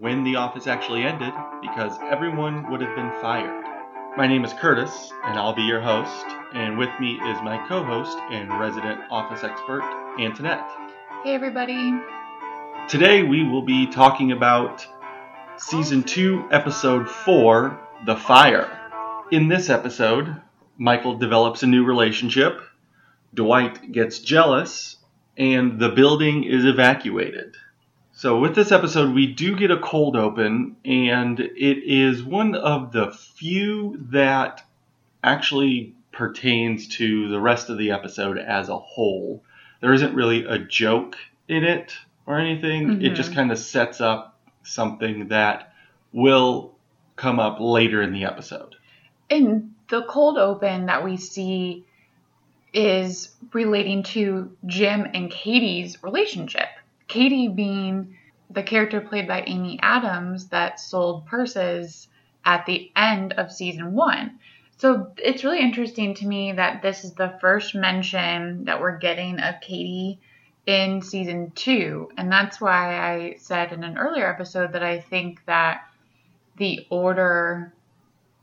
when The Office actually ended because everyone would have been fired. My name is Curtis, and I'll be your host, and with me is my co host and resident Office expert, Antoinette. Hey, everybody. Today we will be talking about Season 2, Episode 4 The Fire. In this episode, Michael develops a new relationship, Dwight gets jealous, and the building is evacuated. So, with this episode, we do get a cold open, and it is one of the few that actually pertains to the rest of the episode as a whole. There isn't really a joke in it or anything, mm-hmm. it just kind of sets up something that will come up later in the episode. And the cold open that we see is relating to Jim and Katie's relationship. Katie being the character played by Amy Adams that sold purses at the end of season one. So it's really interesting to me that this is the first mention that we're getting of Katie in season two. And that's why I said in an earlier episode that I think that the order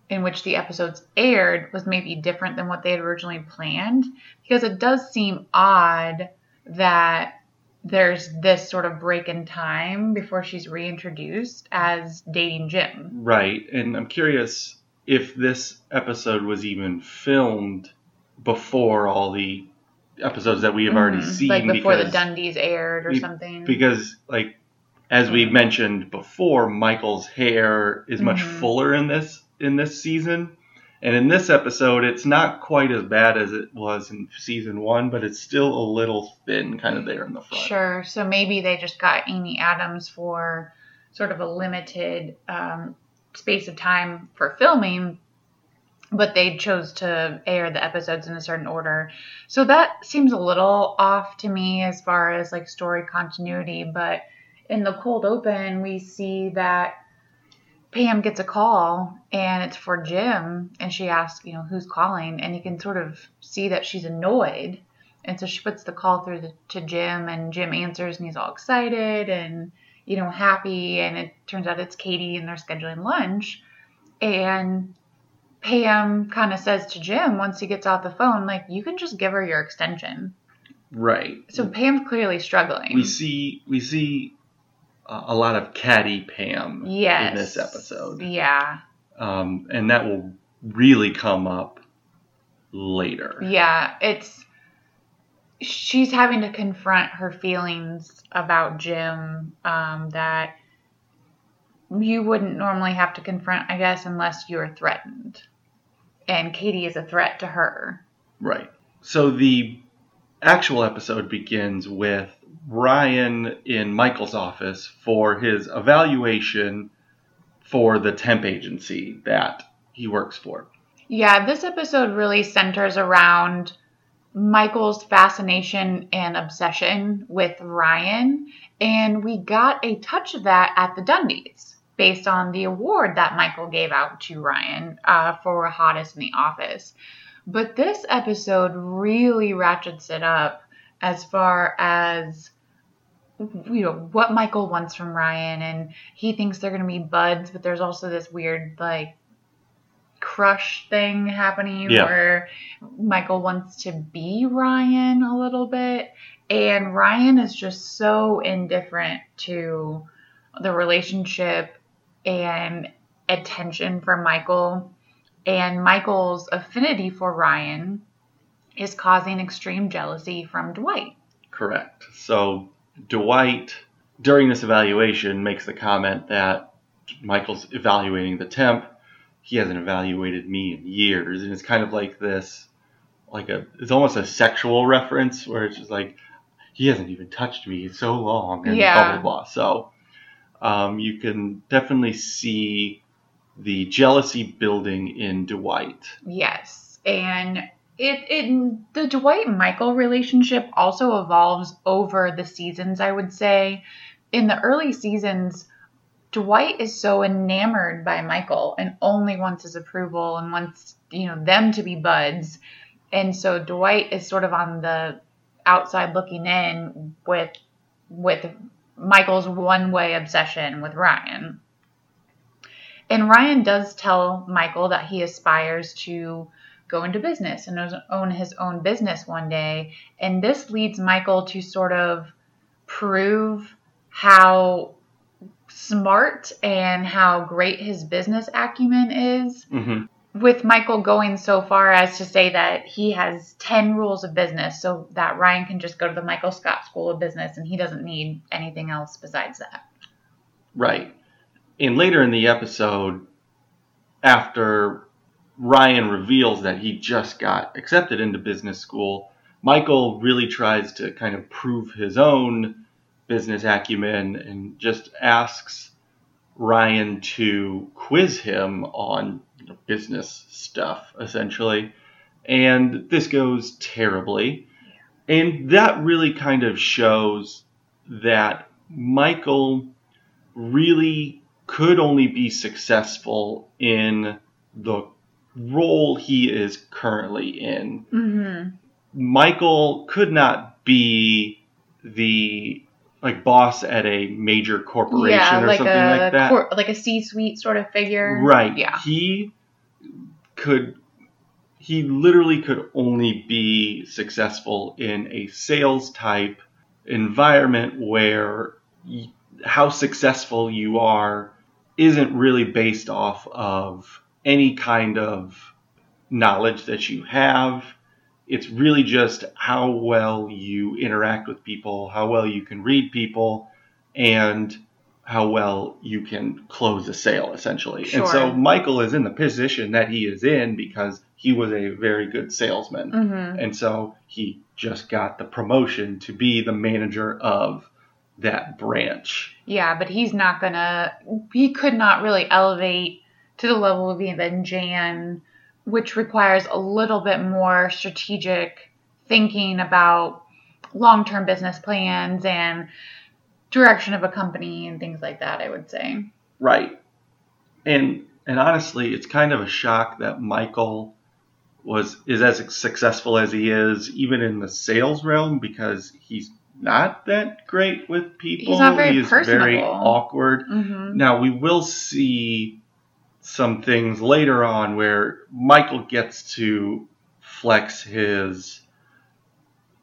in which the episodes aired was maybe different than what they had originally planned because it does seem odd that there's this sort of break in time before she's reintroduced as dating Jim. Right. And I'm curious if this episode was even filmed before all the episodes that we have already mm-hmm. seen. Like before the Dundies aired or something. Because, like, as we mentioned before, Michael's hair is much mm-hmm. fuller in this in this season. And in this episode, it's not quite as bad as it was in season one, but it's still a little thin, kind of there in the front. Sure. So maybe they just got Amy Adams for sort of a limited um, space of time for filming, but they chose to air the episodes in a certain order. So that seems a little off to me as far as like story continuity. But in the cold open, we see that Pam gets a call and it's for Jim and she asks, you know, who's calling and you can sort of see that she's annoyed. And so she puts the call through the, to Jim and Jim answers and he's all excited and you know happy and it turns out it's Katie and they're scheduling lunch and Pam kind of says to Jim once he gets off the phone like you can just give her your extension. Right. So Pam's clearly struggling. We see we see a lot of catty Pam yes. in this episode. Yeah. Um, and that will really come up later. Yeah, it's she's having to confront her feelings about Jim um, that you wouldn't normally have to confront, I guess, unless you are threatened. And Katie is a threat to her. Right. So the actual episode begins with Ryan in Michael's office for his evaluation for the temp agency that he works for. Yeah, this episode really centers around Michael's fascination and obsession with Ryan, and we got a touch of that at the Dundies based on the award that Michael gave out to Ryan uh, for hottest in the office. But this episode really ratchets it up as far as you know what Michael wants from Ryan and he thinks they're going to be buds but there's also this weird like crush thing happening yeah. where Michael wants to be Ryan a little bit and Ryan is just so indifferent to the relationship and attention from Michael and Michael's affinity for Ryan is causing extreme jealousy from Dwight. Correct. So Dwight, during this evaluation, makes the comment that Michael's evaluating the temp. He hasn't evaluated me in years, and it's kind of like this, like a, it's almost a sexual reference where it's just like, he hasn't even touched me in so long, and yeah. blah blah blah. So, um, you can definitely see the jealousy building in Dwight. Yes, and it, it the Dwight Michael relationship also evolves over the seasons, I would say. In the early seasons, Dwight is so enamored by Michael and only wants his approval and wants, you know, them to be buds. And so Dwight is sort of on the outside looking in with with Michael's one way obsession with Ryan. And Ryan does tell Michael that he aspires to go into business and own his own business one day. And this leads Michael to sort of prove how smart and how great his business acumen is. hmm With Michael going so far as to say that he has 10 rules of business so that Ryan can just go to the Michael Scott School of Business and he doesn't need anything else besides that. Right. And later in the episode, after Ryan reveals that he just got accepted into business school, Michael really tries to kind of prove his own business acumen and just asks Ryan to quiz him on business stuff, essentially. And this goes terribly. And that really kind of shows that Michael really could only be successful in the role he is currently in. Mm-hmm. Michael could not be the like boss at a major corporation Yeah, or like something a like that. cor- like a C-suite sort of figure. Right. Yeah. He could he literally could only be successful in a sales type environment where y- how successful you are isn't really based off of any kind of knowledge that you have. It's really just how well you interact with people, how well you can read people, and how well you can close a sale, essentially. Sure. And so Michael is in the position that he is in because he was a very good salesman. Mm-hmm. And so he just got the promotion to be the manager of that branch. Yeah, but he's not gonna. He could not really elevate to the level of even Jan, which requires a little bit more strategic thinking about long-term business plans and direction of a company and things like that. I would say. Right. And and honestly, it's kind of a shock that Michael was is as successful as he is even in the sales realm because he's not that great with people. He's not very he is very awkward. Mm-hmm. Now we will see some things later on where Michael gets to flex his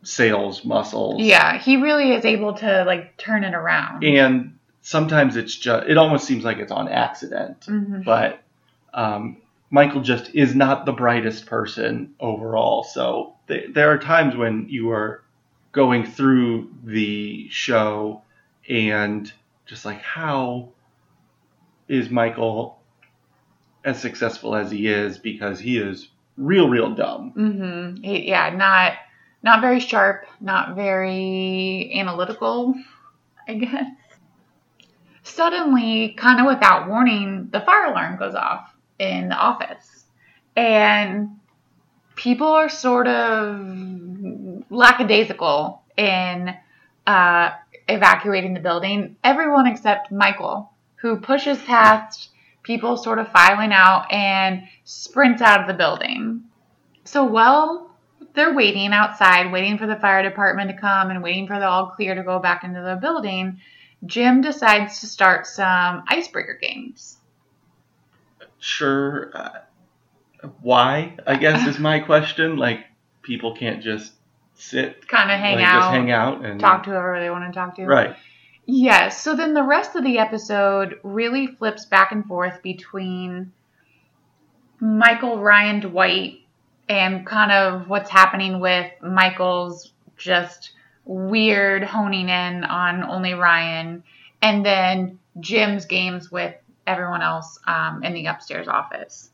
sales muscles. Yeah, he really is able to like turn it around. And sometimes it's just it almost seems like it's on accident. Mhm. But um, Michael just is not the brightest person overall. So th- there are times when you are going through the show and just like how is Michael as successful as he is because he is real real dumb. Mm-hmm. He, yeah, not not very sharp, not very analytical, I guess. Suddenly, kind of without warning, the fire alarm goes off in the office. And people are sort of lackadaisical in uh, evacuating the building. Everyone except Michael, who pushes past people sort of filing out and sprints out of the building. So while they're waiting outside, waiting for the fire department to come and waiting for the all clear to go back into the building, Jim decides to start some icebreaker games. Sure. Uh, why? I guess is my question. Like people can't just sit, Kind of hang like, out, just hang out and talk to whoever they want to talk to. Right. Yes. So then the rest of the episode really flips back and forth between Michael, Ryan, Dwight, and kind of what's happening with Michael's just weird honing in on only Ryan, and then Jim's games with everyone else um, in the upstairs office.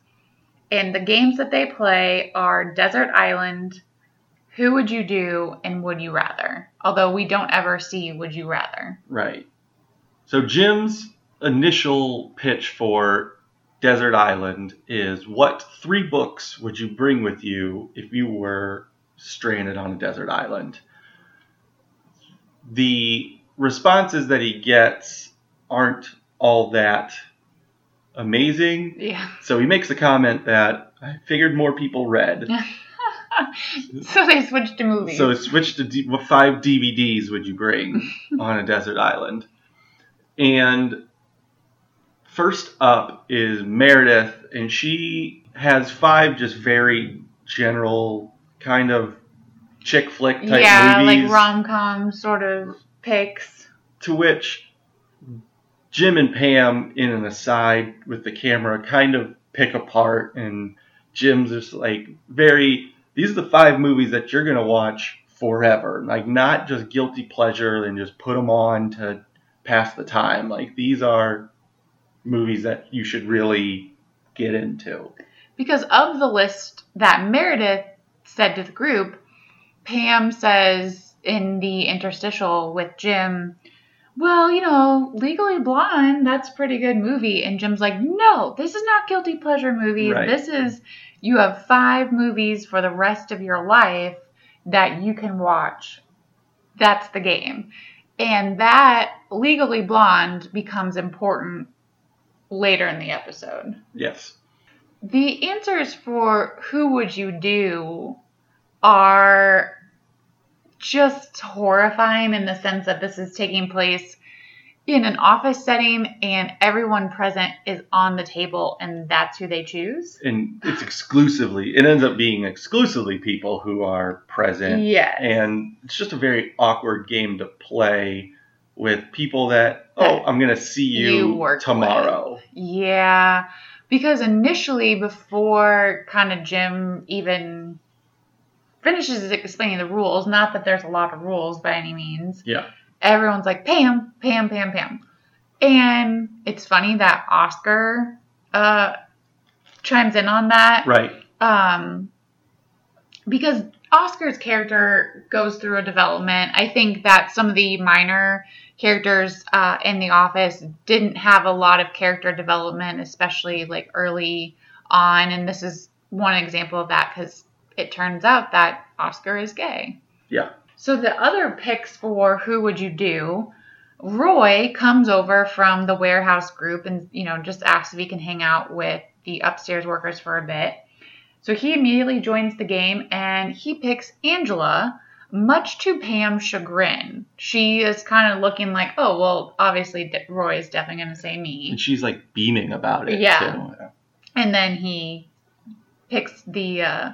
And the games that they play are Desert Island, Who Would You Do, and Would You Rather. Although we don't ever see Would You Rather. Right. So Jim's initial pitch for Desert Island is what three books would you bring with you if you were stranded on a desert island? The responses that he gets aren't all that amazing. Yeah. So he makes the comment that I figured more people read. so they switched to movies. So switch to D- what five DVDs would you bring on a desert island? And first up is Meredith, and she has five just very general kind of chick flick type yeah, movies. like rom com sort of picks. to which Jim and Pam, in an aside with the camera, kind of pick apart, and Jim's just like very. These are the five movies that you're gonna watch forever, like not just guilty pleasure and just put them on to pass the time. Like these are movies that you should really get into. Because of the list that Meredith said to the group, Pam says in the interstitial with Jim, well, you know, Legally Blonde, that's a pretty good movie. And Jim's like, no, this is not guilty pleasure movies. Right. This is, you have five movies for the rest of your life that you can watch. That's the game. And that Legally Blonde becomes important later in the episode. Yes. The answers for who would you do are just horrifying in the sense that this is taking place in an office setting and everyone present is on the table and that's who they choose. And it's exclusively, it ends up being exclusively people who are present. Yes. And it's just a very awkward game to play with people that, oh, I'm going to see you, you work tomorrow. Yeah, because initially, before kind of Jim even finishes explaining the rules, not that there's a lot of rules by any means, Yeah. Everyone's like, Pam, Pam, Pam, Pam. And it's funny that Oscar uh, chimes in on that. Right. Um, because Oscar's character goes through a development. I think that some of the minor characters uh, in The Office didn't have a lot of character development, especially like early on. And this is one example of that because it turns out that Oscar is gay. Yeah. So the other picks for who would you do? Roy comes over from the warehouse group and you know just asks if he can hang out with the upstairs workers for a bit. So he immediately joins the game and he picks Angela, much to Pam's chagrin. She is kind of looking like, oh well, obviously Roy is definitely going to say me. And she's like beaming about it. Yeah. too. And then he picks the uh,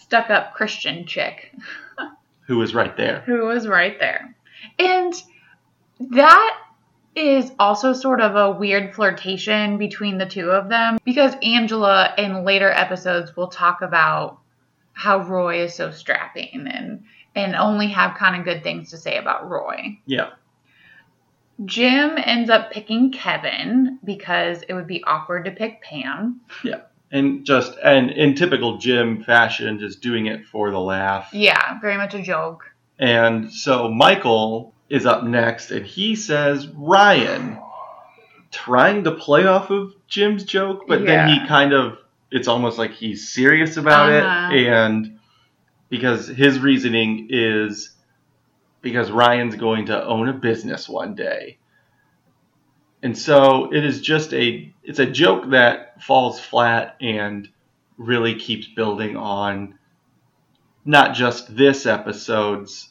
stuck-up Christian chick Who is right there. who was right there. And that is also sort of a weird flirtation between the two of them because Angela in later episodes will talk about how Roy is so strapping and and only have kind of good things to say about Roy. Yeah. Jim ends up picking Kevin because it would be awkward to pick Pam. And just, and in typical Jim fashion, just doing it for the laugh. Yeah, very much a joke. And so Michael is up next, and he says Ryan, trying to play off of Jim's joke, but then he kind of, it's almost like he's serious about Uh-huh. it. And because his reasoning is because Ryan's going to own a business one day. And so it is just a, it's a joke that falls flat and really keeps building on not just this episode's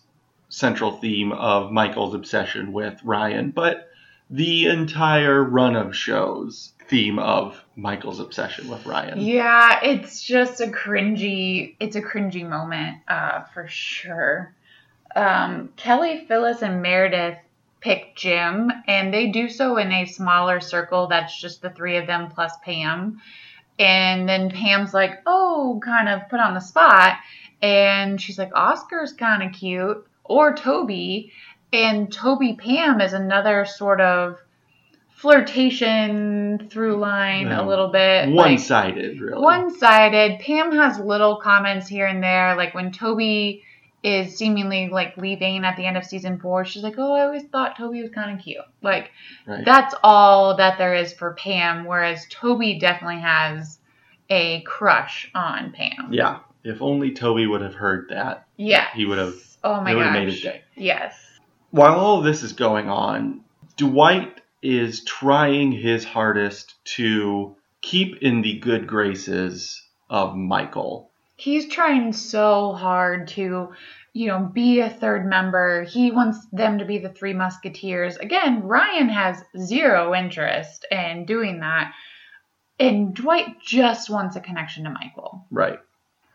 central theme of Michael's obsession with Ryan, but the entire run of shows theme of Michael's obsession with Ryan. Yeah, it's just a cringy. It's a cringy moment, uh, for sure. Um, Kelly, Phyllis, and Meredith pick Jim, and they do so in a smaller circle. That's just the three of them plus Pam. And then Pam's like, "Oh, kind of put on the spot," and she's like, "Oscar's kind of cute," or Toby, and Toby Pam is another sort of flirtation through line a little bit. One sided, really. one sided. Pam has little comments here and there, like when Toby is seemingly like leaving at the end of season four, she's like, Oh, I always thought Toby was kind of cute. Like, right. that's all that there is for Pam, whereas Toby definitely has a crush on Pam. yeah. If only Toby would have heard that, Yeah. he would have. Oh my gosh. made his day. Yes. While all of this is going on, Dwight is trying his hardest to keep in the good graces of Michael. He's trying so hard to, you know, be a third member. He wants them to be the three musketeers. Again, Ryan has zero interest in doing that. And Dwight just wants a connection to Michael. Right.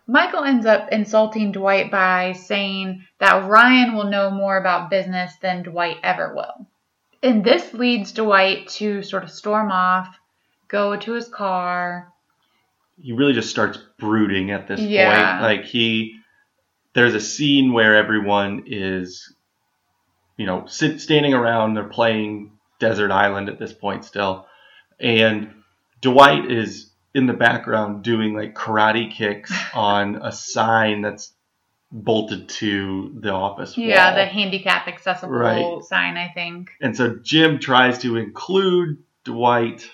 Michael ends up insulting Dwight by saying that Ryan will know more about business than Dwight ever will. And this leads Dwight to sort of storm off, go to his car. He really just starts brooding at this Yeah. point. Like he there's a scene where everyone is you know, sit, standing around, they're playing Desert Island at this point still. And Dwight is in the background doing like karate kicks on a sign that's bolted to the office wall. Yeah, the handicap accessible Right. sign, I think. And so Jim tries to include Dwight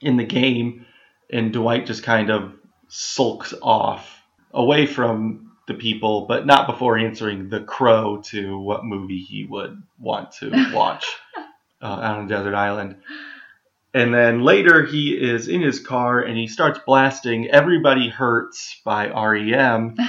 in the game, and Dwight just kind of sulks off away from the people, but not before answering the crow to what movie he would want to watch uh, out on Desert Island. And then later he is in his car and he starts blasting Everybody Hurts by REM.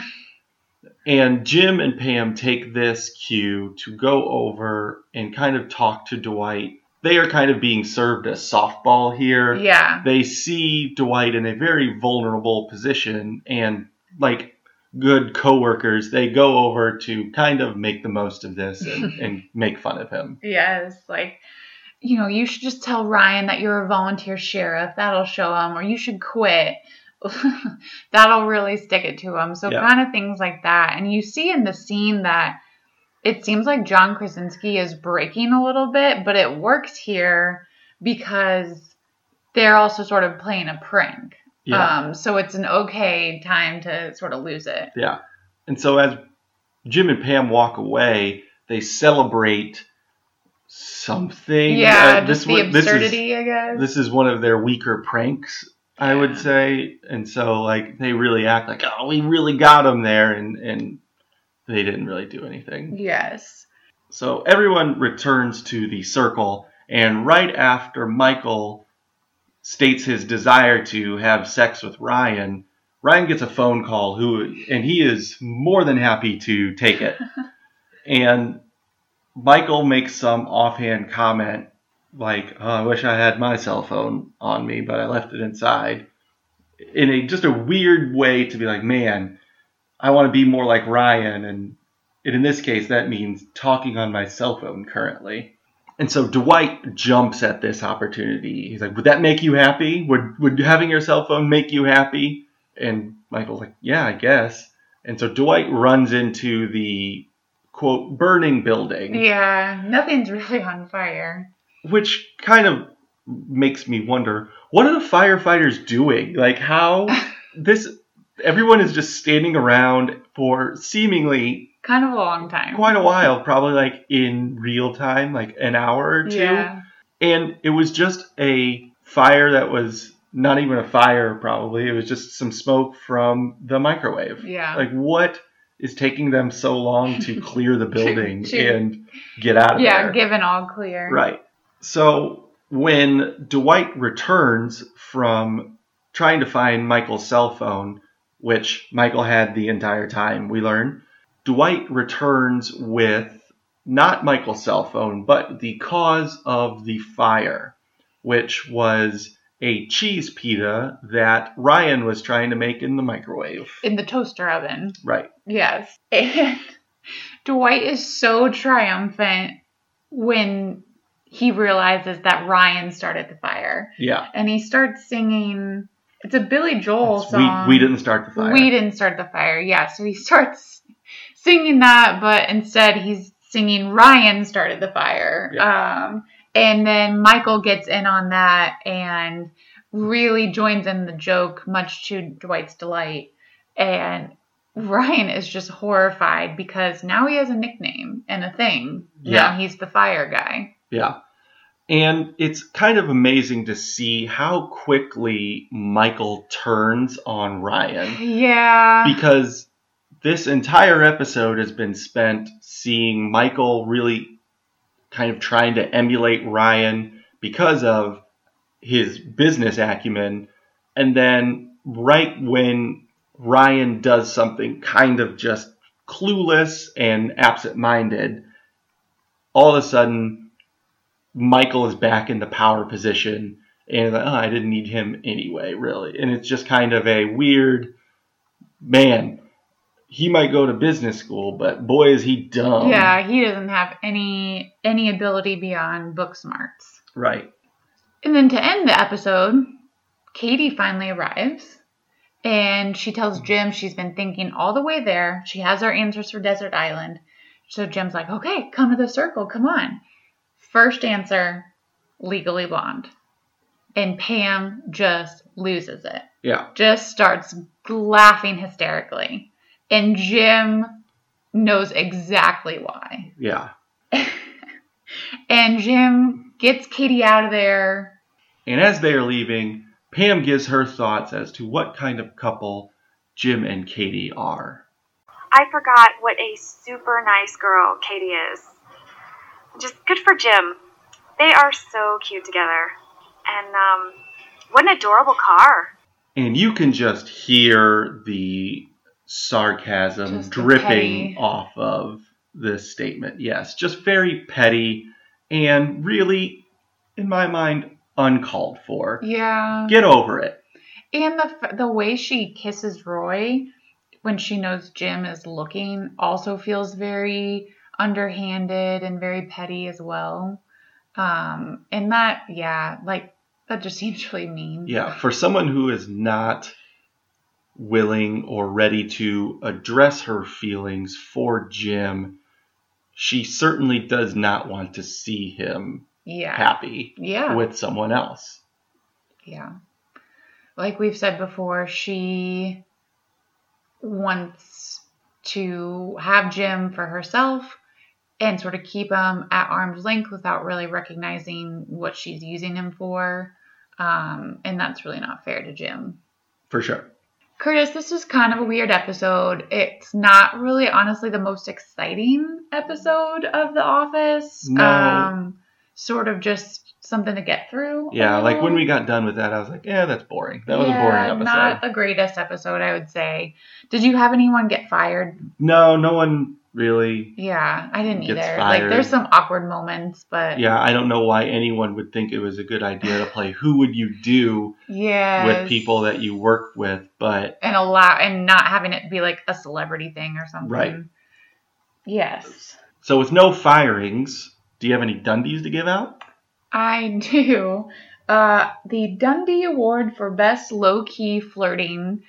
And Jim and Pam take this cue to go over and kind of talk to Dwight. They are kind of being served a softball here. Yeah. They see Dwight in a very vulnerable position, and like good coworkers, they go over to kind of make the most of this and, and make fun of him. Yes, like, you know, you should just tell Ryan that you're a volunteer sheriff. That'll show him, or you should quit. That'll really stick it to him. So, Yeah. kind of things like that. And you see in the scene that it seems like John Krasinski is breaking a little bit, but it works here because they're also sort of playing a prank. Yeah. Um, so it's an okay time to sort of lose it. Yeah. And so as Jim and Pam walk away, they celebrate something. Yeah, Uh, just the one- this is- absurdity, I guess. this is one of their weaker pranks, I would say. And so like they really act like, oh, we really got him there, and and they didn't really do anything. yes. So everyone returns to the circle, and right after Michael states his desire to have sex with Ryan, Ryan gets a phone call who and he is more than happy to take it. and Michael makes some offhand comment like, oh, I wish I had my cell phone on me, but I left it inside. In a just a weird way to be like, man, I want to be more like Ryan and and in this case, that means talking on my cell phone currently. And so Dwight jumps at this opportunity. He's like, "Would that make you happy? Would would having your cell phone make you happy?" And Michael's like, "Yeah, I guess." And so Dwight runs into the quote burning building, Yeah, nothing's really on fire. which kind of makes me wonder, what are the firefighters doing? Like how this everyone is just standing around for seemingly Kind of a long time. quite a while, probably like in real time, like an hour or two. Yeah. And it was just a fire that was not even a fire, probably. It was just some smoke from the microwave. Yeah. Like, what is taking them so long to clear the building and get out of yeah, there? Yeah, given all clear. Right. So when Dwight returns from trying to find Michael's cell phone, which Michael had the entire time, we learn, Dwight returns with not Michael's cell phone, but the cause of the fire, which was a cheese pita that Ryan was trying to make in the microwave. In the toaster oven. Right. Yes. And Dwight is so triumphant when he realizes that Ryan started the fire. Yeah. And he starts singing it's a Billy Joel We, song. we didn't start the fire. We didn't start the fire. Yeah, so he starts singing that, but instead he's singing Ryan started the fire. Um, and then Michael gets in on that and really joins in the joke, much to Dwight's delight. And Ryan is just horrified because now he has a nickname and a thing. Yeah. Now he's the fire guy. Yeah. And it's kind of amazing to see how quickly Michael turns on Ryan Yeah. because this entire episode has been spent seeing Michael really kind of trying to emulate Ryan because of his business acumen. And then, right when Ryan does something kind of just clueless and absent-minded, all of a sudden Michael is back in the power position and oh, I didn't need him anyway, really. And it's just kind of a weird man. He might go to business school, but boy is he dumb. yeah, he doesn't have any any ability beyond book smarts. Right. And then to end the episode, Katie finally arrives and she tells Jim she's been thinking all the way there. She has her answers for Desert Island. So Jim's like, okay, come to the circle, come on. First answer, legally blonde. And Pam just loses it. Yeah. Just starts laughing hysterically. And Jim knows exactly why. Yeah. And Jim gets Katie out of there. And as they are leaving, Pam gives her thoughts as to what kind of couple Jim and Katie are. I forgot what a super nice girl Katie is. Just good for Jim. They are so cute together. And um, what an adorable car. And you can just hear the sarcasm Just dripping petty. off of this statement. Yes, just very petty and really, in my mind, uncalled for. Yeah. Get over it. And the the way she kisses Roy when she knows Jim is looking also feels very underhanded and very petty as well. Um, and that, yeah, like that just seems really mean. Yeah, for someone who is not willing or ready to address her feelings for Jim, she certainly does not want to see him Yeah. happy Yeah. with someone else. Yeah. Like we've said before, she wants to have Jim for herself and sort of keep him at arm's length without really recognizing what she's using him for. Um, and that's really not fair to Jim. For sure. Curtis, this is kind of a weird episode. It's not really, honestly, the most exciting episode of The Office. No. Um, sort of just something to get through. Yeah, like when we got done with that, I was like, yeah, that's boring. That was a boring episode. Not the greatest episode, I would say. Did you have anyone get fired? No, no one really. Yeah, I didn't either. Like, there's some awkward moments, but Yeah, I don't know why anyone would think it was a good idea to play Who Would You Do yeah, with people that you work with, but and allow and not having it be like a celebrity thing or something. Right. Yes, so with no firings, do you have any Dundies to give out? I do. Uh, the Dundie Award for Best Low Key Flirting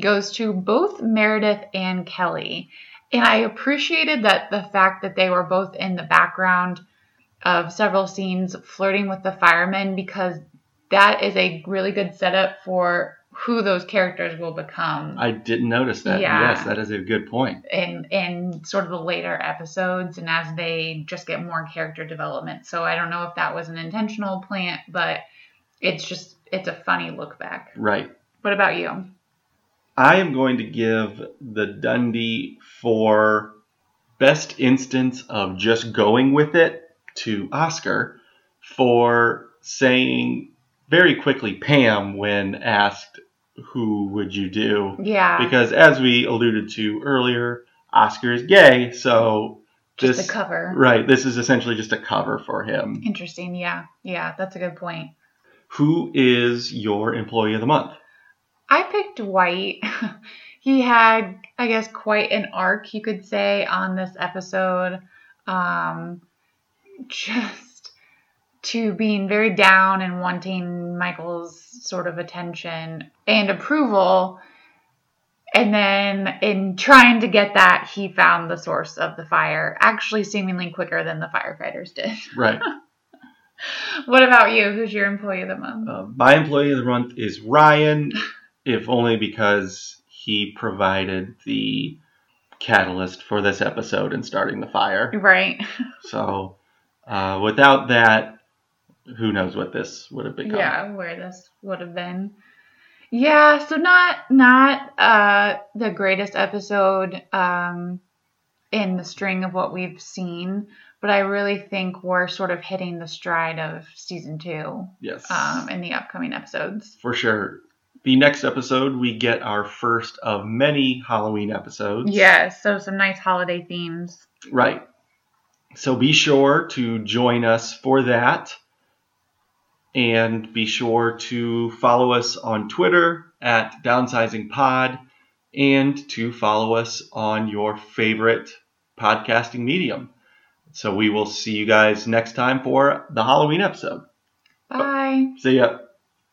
goes to both Meredith and Kelly. And I appreciated that the fact that they were both in the background of several scenes flirting with the firemen because that is a really good setup for who those characters will become I didn't notice that. Yeah. Yes, that is a good point. in in sort of the later episodes and as they just get more character development. So I don't know if that was an intentional plant, but it's just it's a funny look back. Right. What about you? I am going to give the Dundie for best instance of just going with it to Oscar for saying very quickly Pam when asked who would you do Yeah, because as we alluded to earlier Oscar is gay so just this the cover. right this is essentially just a cover for him Interesting. Yeah, yeah, that's a good point. who is your employee of the month I picked Dwight. he had, I guess, quite an arc, you could say, on this episode. Um, just to being very down and wanting Michael's sort of attention and approval. And then in trying to get that, he found the source of the fire, actually seemingly quicker than the firefighters did. right what about you? Who's your employee of the month? Uh, my employee of the month is Ryan, if only because he provided the catalyst for this episode and starting the fire. Right. So, uh, without that, who knows what this would have become? Yeah, where this would have been. Yeah, so not not uh the greatest episode um in the string of what we've seen, but I really think we're sort of hitting the stride of season two Yes. um in the upcoming episodes. for sure. The next episode, we get our first of many Halloween episodes. Yes, so some nice holiday themes. Right. So be sure to join us for that. And be sure to follow us on Twitter at Downsizing Pod and to follow us on your favorite podcasting medium. So we will see you guys next time for the Halloween episode. Bye. See ya.